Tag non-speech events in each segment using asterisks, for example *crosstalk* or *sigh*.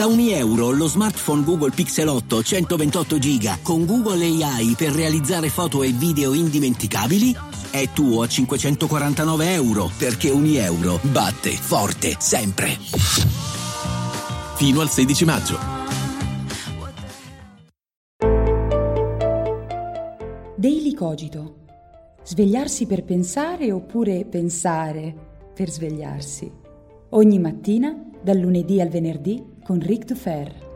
Da ogni euro lo smartphone Google Pixel 8 128 GB con Google AI per realizzare foto e video indimenticabili è tuo a 549 euro perché ogni euro batte forte sempre. Fino al 16 maggio. Daily Cogito. Svegliarsi per pensare oppure pensare per svegliarsi. Ogni mattina, dal lunedì al venerdì, con Ric Dufer.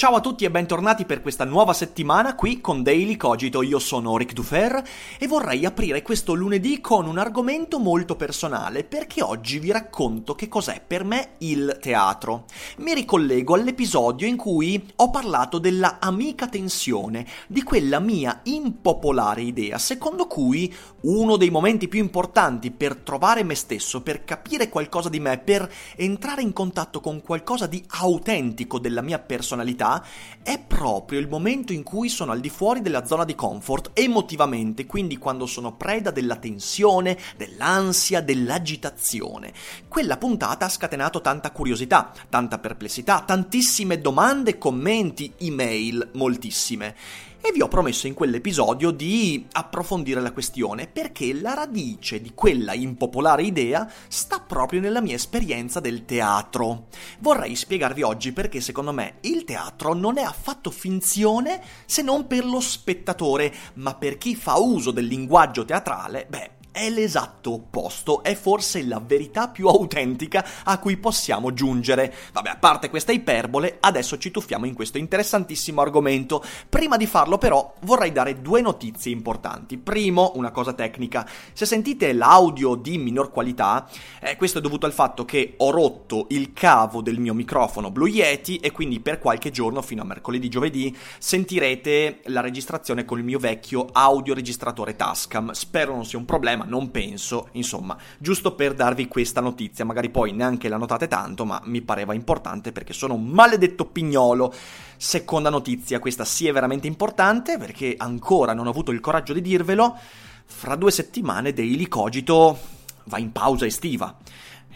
Ciao a tutti e bentornati per questa nuova settimana qui con Daily Cogito. Io sono Ric Dufer e vorrei aprire questo lunedì con un argomento molto personale perché oggi vi racconto che cos'è per me il teatro. Mi ricollego all'episodio in cui ho parlato della amica tensione, di quella mia impopolare idea secondo cui uno dei momenti più importanti per trovare me stesso, per capire qualcosa di me, per entrare in contatto con qualcosa di autentico della mia personalità è proprio il momento in cui sono al di fuori della zona di comfort emotivamente, quindi quando sono preda della tensione, dell'ansia, dell'agitazione. Quella puntata ha scatenato tanta curiosità, tanta perplessità, tantissime domande, commenti, email, moltissime e vi ho promesso in quell'episodio di approfondire la questione perché la radice di quella impopolare idea sta proprio nella mia esperienza del teatro. Vorrei spiegarvi oggi perché secondo me il teatro non è affatto finzione se non per lo spettatore, ma per chi fa uso del linguaggio teatrale, beh, è l'esatto opposto, è forse la verità più autentica a cui possiamo giungere. Vabbè, a parte questa iperbole, adesso ci tuffiamo in questo interessantissimo argomento. Prima di farlo però vorrei dare due notizie importanti. Primo, una cosa tecnica. Se sentite l'audio di minor qualità, eh, questo è dovuto al fatto che ho rotto il cavo del mio microfono Blue Yeti e quindi per qualche giorno, fino a mercoledì giovedì, sentirete la registrazione con il mio vecchio audio registratore Tascam. Spero non sia un problema ma non penso, insomma, giusto per darvi questa notizia, magari poi neanche la notate tanto, ma mi pareva importante perché sono un maledetto pignolo. Seconda notizia, questa sì è veramente importante perché ancora non ho avuto il coraggio di dirvelo, fra due settimane Daily Cogito va in pausa estiva.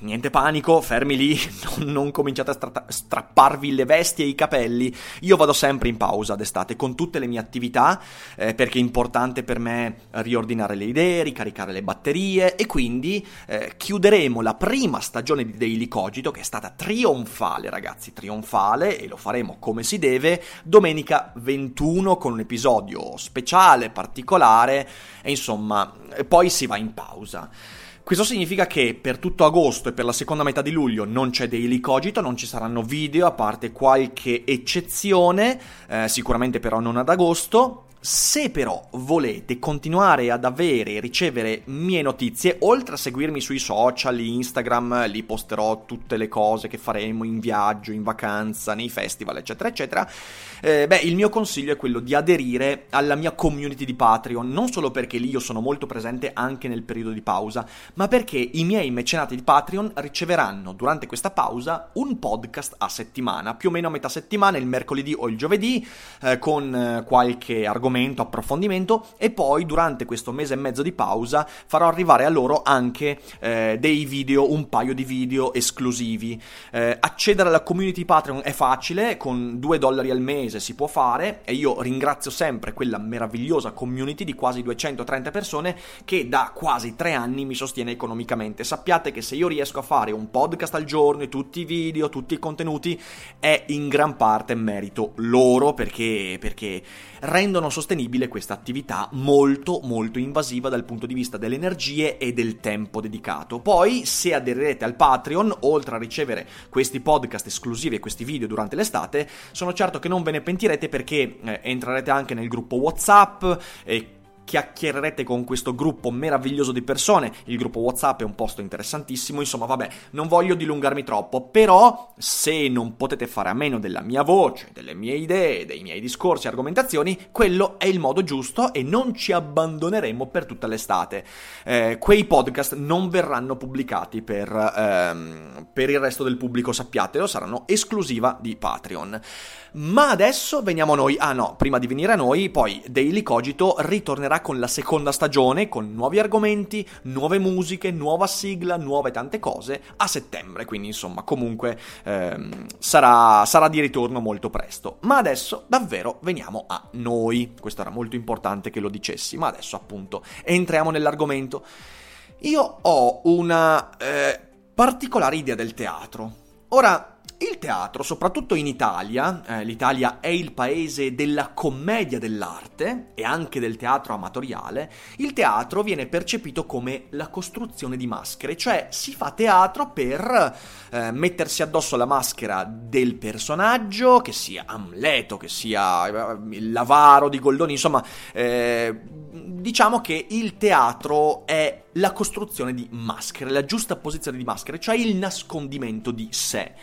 Niente panico, fermi lì, *laughs* non, non cominciate a stra- strapparvi le vesti e i capelli. Io vado sempre in pausa d'estate con tutte le mie attività, eh, perché è importante per me riordinare le idee, ricaricare le batterie e quindi eh, chiuderemo la prima stagione di Daily Cogito, che è stata trionfale, ragazzi, trionfale, e lo faremo come si deve, domenica 21 con un episodio speciale, particolare, e insomma, poi si va in pausa. Questo significa che per tutto agosto e per la seconda metà di luglio non c'è Daily Cogito, non ci saranno video, a parte qualche eccezione, eh, sicuramente però non ad agosto. Se però volete continuare ad avere e ricevere mie notizie, oltre a seguirmi sui social, Instagram, lì posterò tutte le cose che faremo in viaggio, in vacanza, nei festival, eccetera, eccetera, eh, beh, il mio consiglio è quello di aderire alla mia community di Patreon, non solo perché lì io sono molto presente anche nel periodo di pausa, ma perché i miei mecenati di Patreon riceveranno durante questa pausa un podcast a settimana, più o meno a metà settimana, il mercoledì o il giovedì, eh, con eh, qualche argomento argomento, approfondimento e poi durante questo mese e mezzo di pausa farò arrivare a loro anche eh, dei video, un paio di video esclusivi. Eh, accedere alla community Patreon è facile, con 2 dollari al mese si può fare e io ringrazio sempre quella meravigliosa community di quasi 230 persone che da quasi 3 anni mi sostiene economicamente. Sappiate che se io riesco a fare un podcast al giorno tutti i video, tutti i contenuti, è in gran parte merito loro perché, perché rendono sostenibile questa attività molto molto invasiva dal punto di vista delle energie e del tempo dedicato. Poi se aderirete al Patreon, oltre a ricevere questi podcast esclusivi e questi video durante l'estate, sono certo che non ve ne pentirete perché eh, entrerete anche nel gruppo WhatsApp e chiacchiererete con questo gruppo meraviglioso di persone. Il gruppo WhatsApp è un posto interessantissimo. Insomma, vabbè, non voglio dilungarmi troppo. Però, se non potete fare a meno della mia voce, delle mie idee, dei miei discorsi e argomentazioni, quello è il modo giusto e non ci abbandoneremo per tutta l'estate. Eh, quei podcast non verranno pubblicati per, ehm, per il resto del pubblico, sappiatelo, saranno esclusiva di Patreon. Ma adesso veniamo a noi. Ah no, prima di venire a noi, poi Daily Cogito ritornerà riprenderà con la seconda stagione, con nuovi argomenti, nuove musiche, nuova sigla, nuove tante cose a settembre, quindi insomma comunque ehm, sarà, sarà di ritorno molto presto. Ma adesso davvero veniamo a noi, questo era molto importante che lo dicessi, ma adesso appunto entriamo nell'argomento. Io ho una eh, particolare idea del teatro. Ora, teatro, soprattutto in Italia, eh, l'Italia è il paese della commedia dell'arte e anche del teatro amatoriale, il teatro viene percepito come la costruzione di maschere, cioè si fa teatro per eh, mettersi addosso la maschera del personaggio, che sia Amleto, che sia eh, il Lavaro di Goldoni, insomma, eh, diciamo che il teatro è la costruzione di maschere, la giusta posizione di maschere, cioè il nascondimento di sé.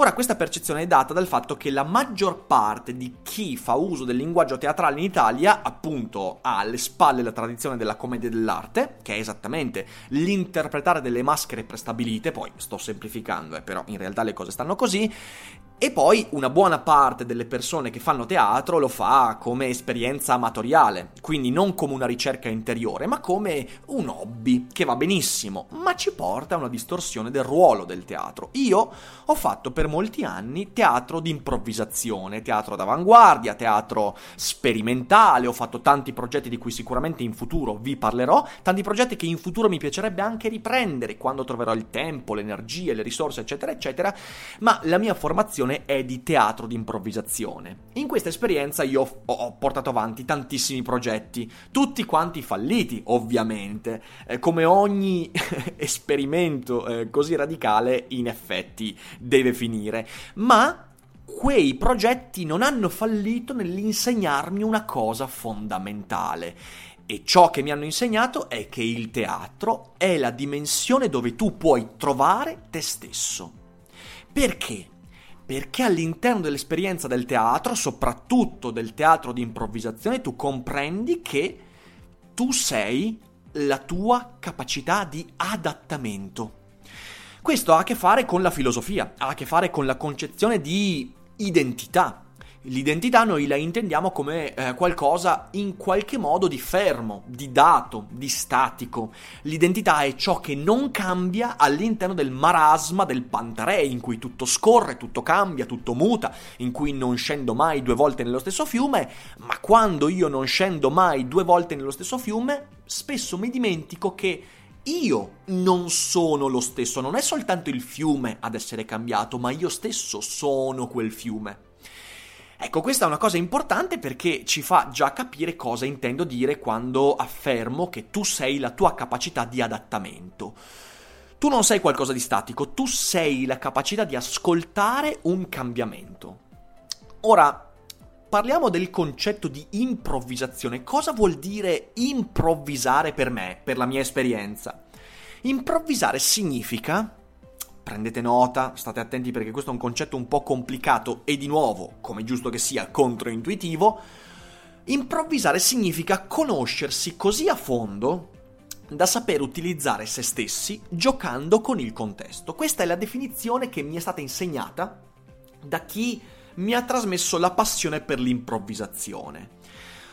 Ora, questa percezione è data dal fatto che la maggior parte di chi fa uso del linguaggio teatrale in Italia, appunto, ha alle spalle la tradizione della commedia dell'arte, che è esattamente l'interpretare delle maschere prestabilite, poi sto semplificando, eh, però in realtà le cose stanno così, e poi una buona parte delle persone che fanno teatro lo fa come esperienza amatoriale, quindi non come una ricerca interiore, ma come un hobby, che va benissimo, ma ci porta a una distorsione del ruolo del teatro. Io ho fatto per molti anni teatro di improvvisazione, teatro d'avanguardia, teatro sperimentale, ho fatto tanti progetti di cui sicuramente in futuro vi parlerò, tanti progetti che in futuro mi piacerebbe anche riprendere quando troverò il tempo, le energie, le risorse, eccetera, eccetera, ma la mia formazione formazione è di teatro di improvvisazione. In questa esperienza io ho portato avanti tantissimi progetti, tutti quanti falliti, ovviamente, eh, come ogni *laughs* esperimento eh, così radicale in effetti deve finire, ma quei progetti non hanno fallito nell'insegnarmi una cosa fondamentale. E ciò che mi hanno insegnato è che il teatro è la dimensione dove tu puoi trovare te stesso. Perché? Perché all'interno dell'esperienza del teatro, soprattutto del teatro di improvvisazione, tu comprendi che tu sei la tua capacità di adattamento. Questo ha a che fare con la filosofia, ha a che fare con la concezione di identità. L'identità noi la intendiamo come eh, qualcosa in qualche modo di fermo, di dato, di statico. L'identità è ciò che non cambia all'interno del marasma del Pantarei, in cui tutto scorre, tutto cambia, tutto muta, in cui non scendo mai due volte nello stesso fiume, ma quando io non scendo mai due volte nello stesso fiume, spesso mi dimentico che io non sono lo stesso, non è soltanto il fiume ad essere cambiato, ma io stesso sono quel fiume. Ecco, questa è una cosa importante perché ci fa già capire cosa intendo dire quando affermo che tu sei la tua capacità di adattamento. Tu non sei qualcosa di statico, tu sei la capacità di ascoltare un cambiamento. Ora, parliamo del concetto di improvvisazione. Cosa vuol dire improvvisare per me, per la mia esperienza? Improvvisare significa prendete nota, state attenti perché questo è un concetto un po' complicato e di nuovo, come giusto che sia, controintuitivo. Improvvisare significa conoscersi così a fondo da saper utilizzare se stessi giocando con il contesto. Questa è la definizione che mi è stata insegnata da chi mi ha trasmesso la passione per l'improvvisazione.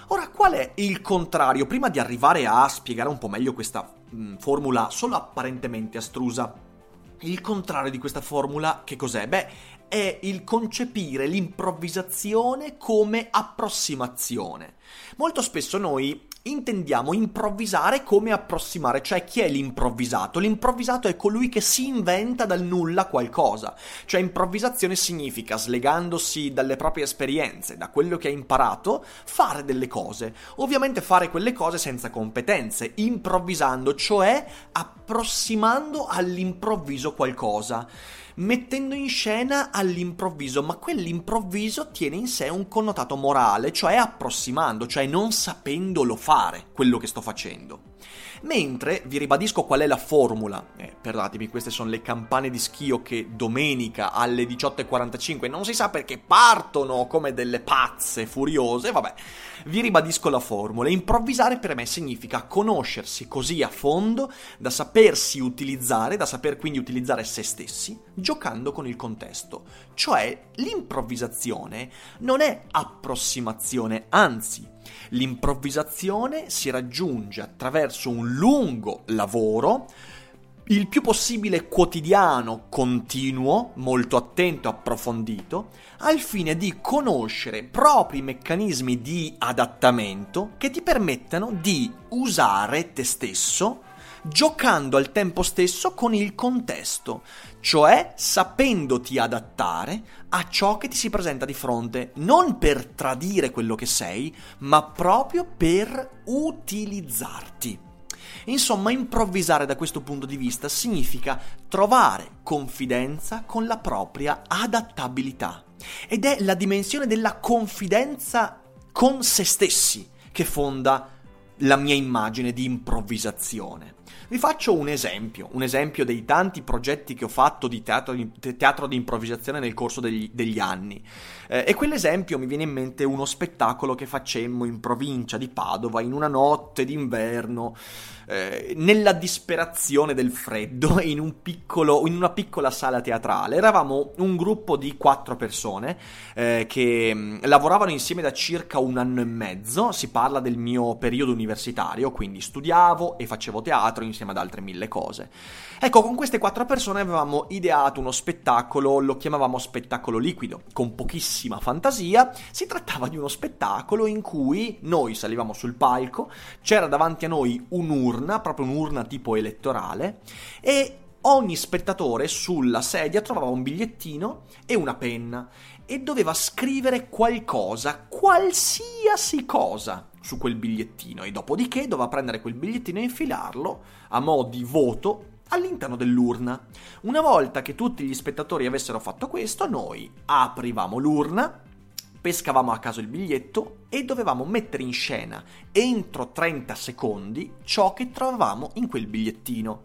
Ora, qual è il contrario? Prima di arrivare a spiegare un po' meglio questa mh, formula solo apparentemente astrusa, il contrario di questa formula, che cos'è? Beh, è il concepire l'improvvisazione come approssimazione. Molto spesso noi intendiamo improvvisare come approssimare, cioè chi è l'improvvisato? L'improvvisato è colui che si inventa dal nulla qualcosa, cioè improvvisazione significa, slegandosi dalle proprie esperienze, da quello che ha imparato, fare delle cose, ovviamente fare quelle cose senza competenze, improvvisando, cioè approssimando all'improvviso qualcosa mettendo in scena all'improvviso, ma quell'improvviso tiene in sé un connotato morale, cioè approssimando, cioè non sapendolo fare quello che sto facendo. Mentre vi ribadisco qual è la formula, eh, perdonatemi, queste sono le campane di schio che domenica alle 18.45 non si sa perché partono come delle pazze furiose, vabbè, vi ribadisco la formula. Improvvisare per me significa conoscersi così a fondo da sapersi utilizzare, da saper quindi utilizzare se stessi, giocando con il contesto. Cioè, l'improvvisazione non è approssimazione, anzi, L'improvvisazione si raggiunge attraverso un lungo lavoro, il più possibile quotidiano, continuo, molto attento, approfondito, al fine di conoscere propri meccanismi di adattamento che ti permettano di usare te stesso giocando al tempo stesso con il contesto, cioè sapendoti adattare a ciò che ti si presenta di fronte, non per tradire quello che sei, ma proprio per utilizzarti. Insomma, improvvisare da questo punto di vista significa trovare confidenza con la propria adattabilità. Ed è la dimensione della confidenza con se stessi che fonda la mia immagine di improvvisazione. Vi faccio un esempio, un esempio dei tanti progetti che ho fatto di teatro di, teatro di improvvisazione nel corso degli, degli anni. Eh, e quell'esempio mi viene in mente uno spettacolo che facemmo in provincia di Padova in una notte d'inverno eh, nella disperazione del freddo *laughs* in, un piccolo, in, una piccola sala teatrale. Eravamo un gruppo di quattro persone eh, che mm, lavoravano insieme da circa un anno e mezzo. Si parla del mio periodo universitario, quindi studiavo e facevo teatro insieme ad altre mille cose. Ecco, con queste quattro persone avevamo ideato uno spettacolo, lo chiamavamo spettacolo liquido, con pochissima fantasia. Si trattava di uno spettacolo in cui noi salivamo sul palco, c'era davanti a noi un'urna, proprio un'urna tipo elettorale, e ogni spettatore sulla sedia trovava un bigliettino e una penna e doveva scrivere qualcosa, qualsiasi cosa su quel bigliettino e dopodiché doveva prendere quel bigliettino e infilarlo a mo' di voto all'interno dell'urna. Una volta che tutti gli spettatori avessero fatto questo, noi aprivamo l'urna, pescavamo a caso il biglietto e dovevamo mettere in scena entro 30 secondi ciò che trovavamo in quel bigliettino.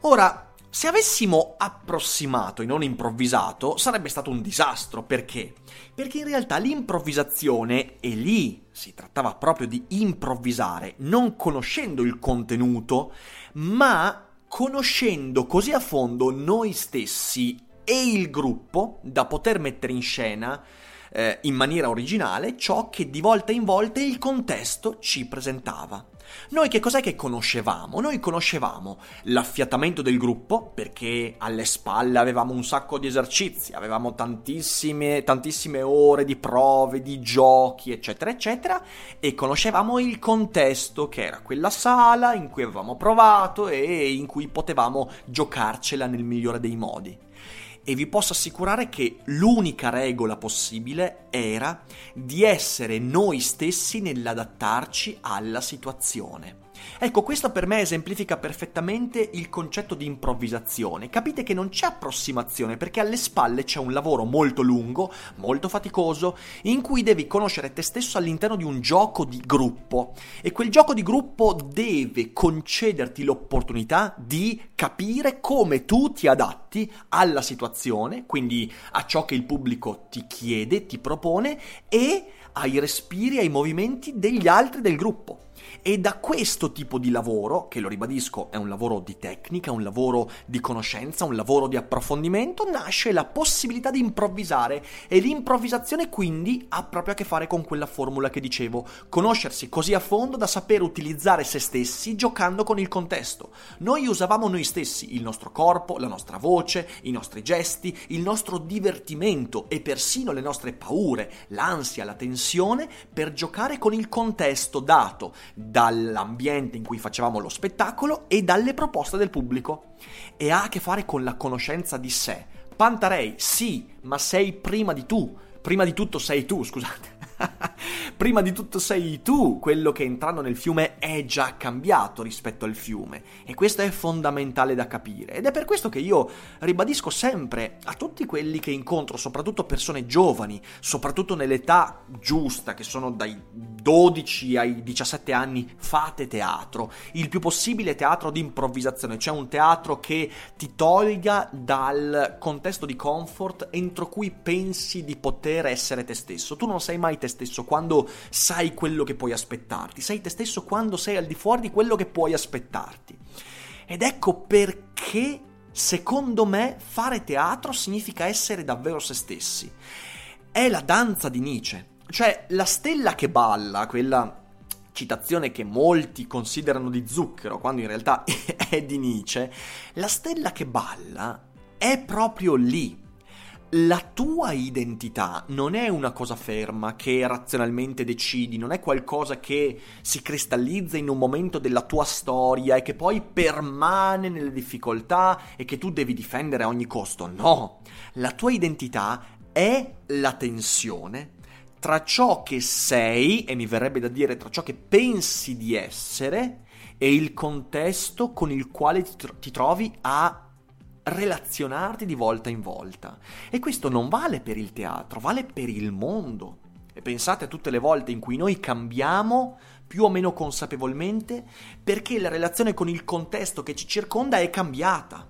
Ora, se avessimo approssimato e non improvvisato, sarebbe stato un disastro. Perché? Perché in realtà l'improvvisazione, e lì si trattava proprio di improvvisare, non conoscendo il contenuto, ma conoscendo così a fondo noi stessi e il gruppo da poter mettere in scena eh, in maniera originale ciò che di volta in volta il contesto ci presentava. Noi che cos'è che conoscevamo? Noi conoscevamo l'affiatamento del gruppo perché alle spalle avevamo un sacco di esercizi, avevamo tantissime, tantissime ore di prove, di giochi, eccetera, eccetera, e conoscevamo il contesto che era quella sala in cui avevamo provato e in cui potevamo giocarcela nel migliore dei modi e vi posso assicurare che l'unica regola possibile era di essere noi stessi nell'adattarci alla situazione. Ecco, questo per me esemplifica perfettamente il concetto di improvvisazione. Capite che non c'è approssimazione perché alle spalle c'è un lavoro molto lungo, molto faticoso, in cui devi conoscere te stesso all'interno di un gioco di gruppo e quel gioco di gruppo deve concederti l'opportunità di capire come tu ti adatti alla situazione, quindi a ciò che il pubblico ti chiede, ti propone e ai respiri ai movimenti degli altri del gruppo. E da questo tipo di lavoro, che lo ribadisco è un lavoro di tecnica, un lavoro di conoscenza, un lavoro di approfondimento, nasce la possibilità di improvvisare e l'improvvisazione quindi ha proprio a che fare con quella formula che dicevo, conoscersi così a fondo da saper utilizzare se stessi giocando con il contesto. Noi usavamo noi stessi, il nostro corpo, la nostra voce, i nostri gesti, il nostro divertimento e persino le nostre paure, l'ansia, la tensione per giocare con il contesto dato dall'ambiente in cui facevamo lo spettacolo e dalle proposte del pubblico. E ha a che fare con la conoscenza di sé. Pantarei, sì, ma sei prima di tu. Prima di tutto sei tu, scusate. *laughs* Prima di tutto sei tu quello che entrando nel fiume è già cambiato rispetto al fiume. E questo è fondamentale da capire. Ed è per questo che io ribadisco sempre a tutti quelli che incontro, soprattutto persone giovani, soprattutto nell'età giusta che sono dai 12 ai 17 anni, fate teatro, il più possibile teatro di improvvisazione, cioè un teatro che ti tolga dal contesto di comfort entro cui pensi di poter essere te stesso. Tu non sei mai te stesso. Quando sai quello che puoi aspettarti, sei te stesso quando sei al di fuori di quello che puoi aspettarti. Ed ecco perché, secondo me, fare teatro significa essere davvero se stessi. È la danza di Nietzsche. Cioè, la stella che balla, quella citazione che molti considerano di zucchero, quando in realtà *laughs* è di Nietzsche, la stella che balla è proprio lì. La tua identità non è una cosa ferma che razionalmente decidi, non è qualcosa che si cristallizza in un momento della tua storia e che poi permane nelle difficoltà e che tu devi difendere a ogni costo. No, la tua identità è la tensione tra ciò che sei, e mi verrebbe da dire tra ciò che pensi di essere, e il contesto con il quale ti, tro- ti trovi a relazionarti di volta in volta. E questo non vale per il teatro, vale per il mondo. E pensate a tutte le volte in cui noi cambiamo più o meno consapevolmente perché la relazione con il contesto che ci circonda è cambiata.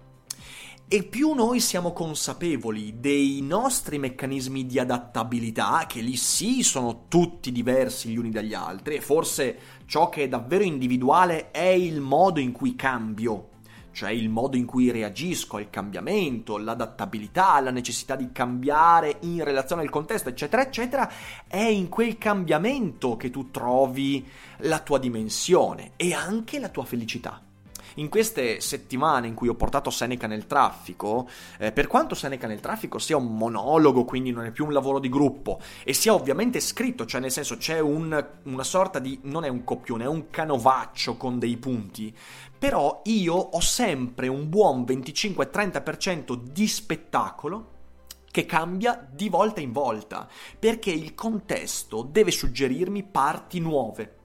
E più noi siamo consapevoli dei nostri meccanismi di adattabilità, che lì sì sono tutti diversi gli uni dagli altri, e forse ciò che è davvero individuale è il modo in cui cambio, cioè il modo in cui reagisco al cambiamento, l'adattabilità, la necessità di cambiare in relazione al contesto, eccetera, eccetera, è in quel cambiamento che tu trovi la tua dimensione e anche la tua felicità in queste settimane in cui ho portato Seneca nel traffico, eh, per quanto Seneca nel traffico sia un monologo, quindi non è più un lavoro di gruppo, e sia ovviamente scritto, cioè nel senso c'è un, una sorta di, non è un copione, è un canovaccio con dei punti, però io ho sempre un buon 25-30% di spettacolo che cambia di volta in volta, perché il contesto deve suggerirmi parti nuove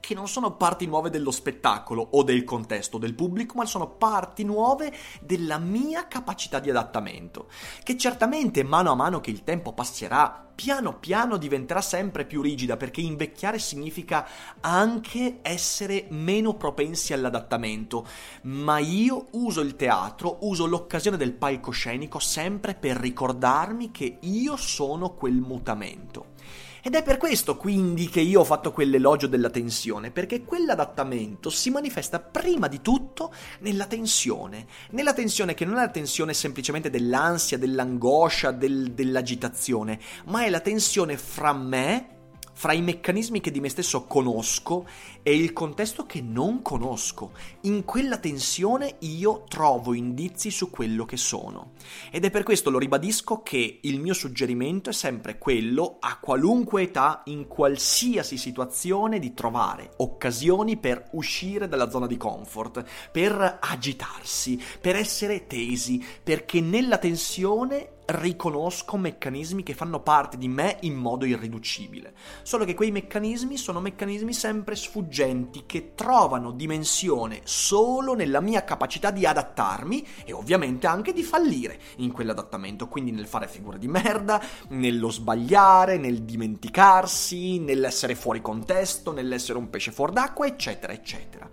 che non sono parti nuove dello spettacolo o del contesto del pubblico, ma sono parti nuove della mia capacità di adattamento, che certamente mano a mano che il tempo passerà, piano piano diventerà sempre più rigida, perché invecchiare significa anche essere meno propensi all'adattamento, ma io uso il teatro, uso l'occasione del palcoscenico sempre per ricordarmi che io sono quel mutamento. Ed è per questo quindi che io ho fatto quell'elogio della tensione, perché quell'adattamento si manifesta prima di tutto nella tensione, nella tensione che non è la tensione semplicemente dell'ansia, dell'angoscia, del, dell'agitazione, ma è la tensione fra me fra i meccanismi che di me stesso conosco e il contesto che non conosco. In quella tensione io trovo indizi su quello che sono. Ed è per questo, lo ribadisco, che il mio suggerimento è sempre quello, a qualunque età, in qualsiasi situazione, di trovare occasioni per uscire dalla zona di comfort, per agitarsi, per essere tesi, perché nella tensione riconosco meccanismi che fanno parte di me in modo irriducibile. Solo che quei meccanismi sono meccanismi sempre sfuggenti che trovano dimensione solo nella mia capacità di adattarmi e ovviamente anche di fallire in quell'adattamento, quindi nel fare figure di merda, nello sbagliare, nel dimenticarsi, nell'essere fuori contesto, nell'essere un pesce fuor d'acqua, eccetera, eccetera.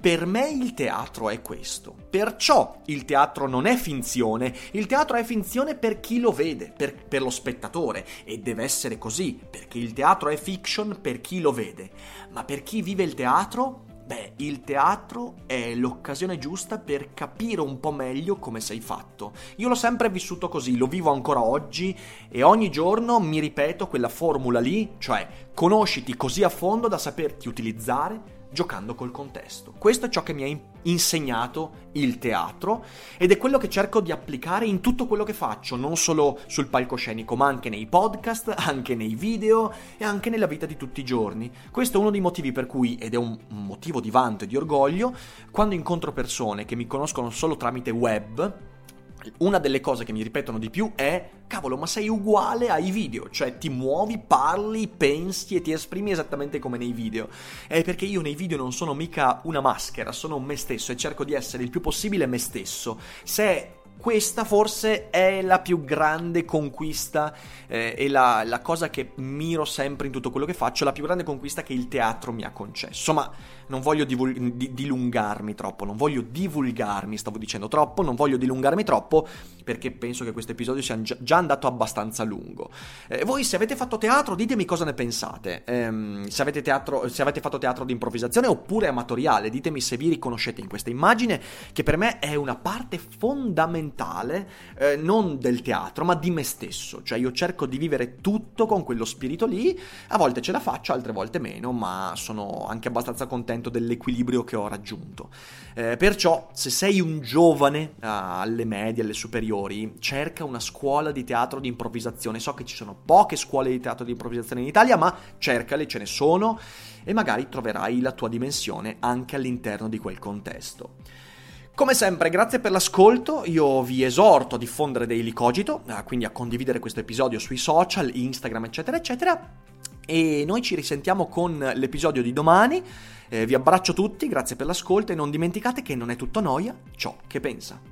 Per me il teatro è questo. Perciò il teatro non è finzione, il teatro è finzione per chi lo vede, per, per, lo spettatore. E deve essere così, perché il teatro è fiction per chi lo vede. Ma per chi vive il teatro, Beh, il teatro è l'occasione giusta per capire un po' meglio come sei fatto. Io l'ho sempre vissuto così, lo vivo ancora oggi e ogni giorno mi ripeto quella formula lì, cioè conosciti così a fondo da saperti utilizzare giocando col contesto. Questo è ciò che mi ha insegnato il teatro ed è quello che cerco di applicare in tutto quello che faccio, non solo sul palcoscenico, ma anche nei podcast, *laughs* anche nei video e anche nella vita di tutti i giorni. Questo è uno dei motivi per cui, ed è un motivo di vanto e di orgoglio, quando incontro persone che mi conoscono solo tramite web, una delle cose che mi ripetono di più è cavolo, ma sei uguale ai video, cioè ti muovi, parli, pensi e ti esprimi esattamente come nei video. È perché io nei video non sono mica una maschera, sono me stesso e cerco di essere il più possibile me stesso. Se questa forse è la più grande conquista eh, e la, la, cosa che miro sempre in tutto quello che faccio, la più grande conquista che il teatro mi ha concesso. Ma non voglio divul- di- dilungarmi troppo, non voglio divulgarmi, stavo dicendo troppo, non voglio dilungarmi troppo perché penso che questo episodio sia già andato abbastanza lungo. Eh, voi se avete fatto teatro ditemi cosa ne pensate, eh, se, avete teatro, se avete fatto teatro di improvvisazione oppure amatoriale, ditemi se vi riconoscete in questa immagine che per me è una parte fondamentale eh, non del teatro ma di me stesso, cioè io cerco di vivere tutto con quello spirito lì, a volte ce la faccio, altre volte meno, ma sono anche abbastanza contento dell'equilibrio che ho raggiunto. Eh, perciò, se sei un giovane ah, alle medie, alle superiori, cerca una scuola di teatro di improvvisazione. So che ci sono poche scuole di teatro di improvvisazione in Italia, ma cercale, ce ne sono, e magari troverai la tua dimensione anche all'interno di quel contesto. Come sempre, grazie per l'ascolto, io vi esorto a diffondere Daily Cogito, eh, quindi a condividere questo episodio sui social, Instagram, eccetera, eccetera. E noi ci risentiamo con l'episodio di domani. Eh, vi abbraccio tutti, grazie per l'ascolto e non dimenticate che non è tutto noia ciò che pensa.